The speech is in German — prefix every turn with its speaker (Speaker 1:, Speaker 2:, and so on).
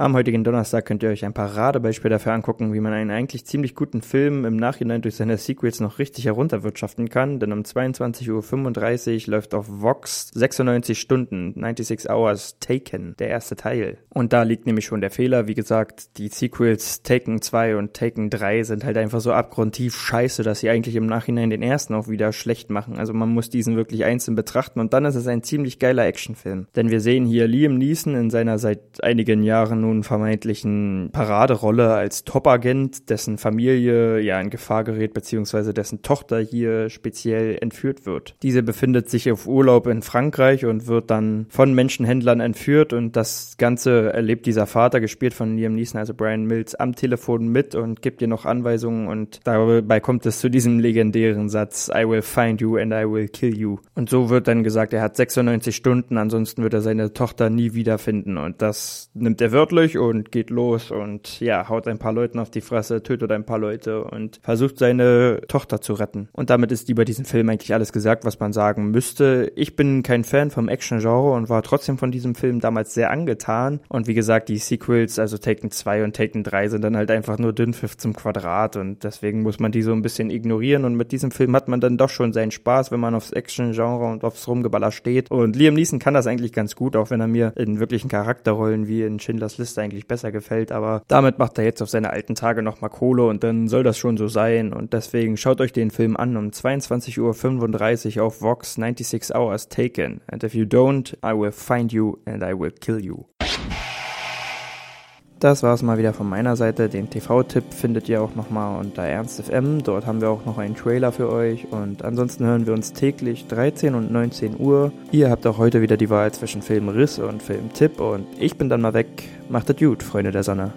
Speaker 1: Am heutigen Donnerstag könnt ihr euch ein Paradebeispiel dafür angucken, wie man einen eigentlich ziemlich guten Film im Nachhinein durch seine Sequels noch richtig herunterwirtschaften kann, denn um 22.35 Uhr läuft auf Vox 96 Stunden, 96 Hours Taken, der erste Teil. Und da liegt nämlich schon der Fehler, wie gesagt, die Sequels Taken 2 und Taken 3 sind halt einfach so abgrundtief scheiße, dass sie eigentlich im Nachhinein den ersten auch wieder schlecht machen. Also man muss diesen wirklich einzeln betrachten und dann ist es ein ziemlich geiler Actionfilm. Denn wir sehen hier Liam Neeson in seiner seit einigen Jahren nun vermeintlichen Paraderolle als Top-Agent, dessen Familie ja in Gefahr gerät, beziehungsweise dessen Tochter hier speziell entführt wird. Diese befindet sich auf Urlaub in Frankreich und wird dann von Menschenhändlern entführt und das Ganze erlebt dieser Vater, gespielt von Liam Neeson, also Brian Mills, am Telefon mit und gibt ihr noch Anweisungen und dabei kommt es zu diesem legendären Satz, I will find you and I will kill you. Und so wird dann gesagt, er hat 96 Stunden, ansonsten wird er seine Tochter nie wiederfinden und das nimmt er wörtlich durch und geht los und ja, haut ein paar Leuten auf die Fresse, tötet ein paar Leute und versucht seine Tochter zu retten. Und damit ist über diesen Film eigentlich alles gesagt, was man sagen müsste. Ich bin kein Fan vom Action-Genre und war trotzdem von diesem Film damals sehr angetan. Und wie gesagt, die Sequels, also Taken 2 und Taken 3 sind dann halt einfach nur Dünnpfiff zum Quadrat und deswegen muss man die so ein bisschen ignorieren und mit diesem Film hat man dann doch schon seinen Spaß, wenn man aufs Action-Genre und aufs Rumgeballer steht. Und Liam Neeson kann das eigentlich ganz gut, auch wenn er mir in wirklichen Charakterrollen wie in Schindlers Liste eigentlich besser gefällt, aber damit macht er jetzt auf seine alten Tage nochmal Kohle und dann soll das schon so sein und deswegen schaut euch den Film an um 22.35 Uhr auf Vox 96 Hours Taken and if you don't, I will find you and I will kill you. Das war es mal wieder von meiner Seite. Den TV-Tipp findet ihr auch nochmal unter ErnstFM. Dort haben wir auch noch einen Trailer für euch. Und ansonsten hören wir uns täglich 13 und 19 Uhr. Ihr habt auch heute wieder die Wahl zwischen Filmriss und Filmtipp. Und ich bin dann mal weg. Macht es gut, Freunde der Sonne.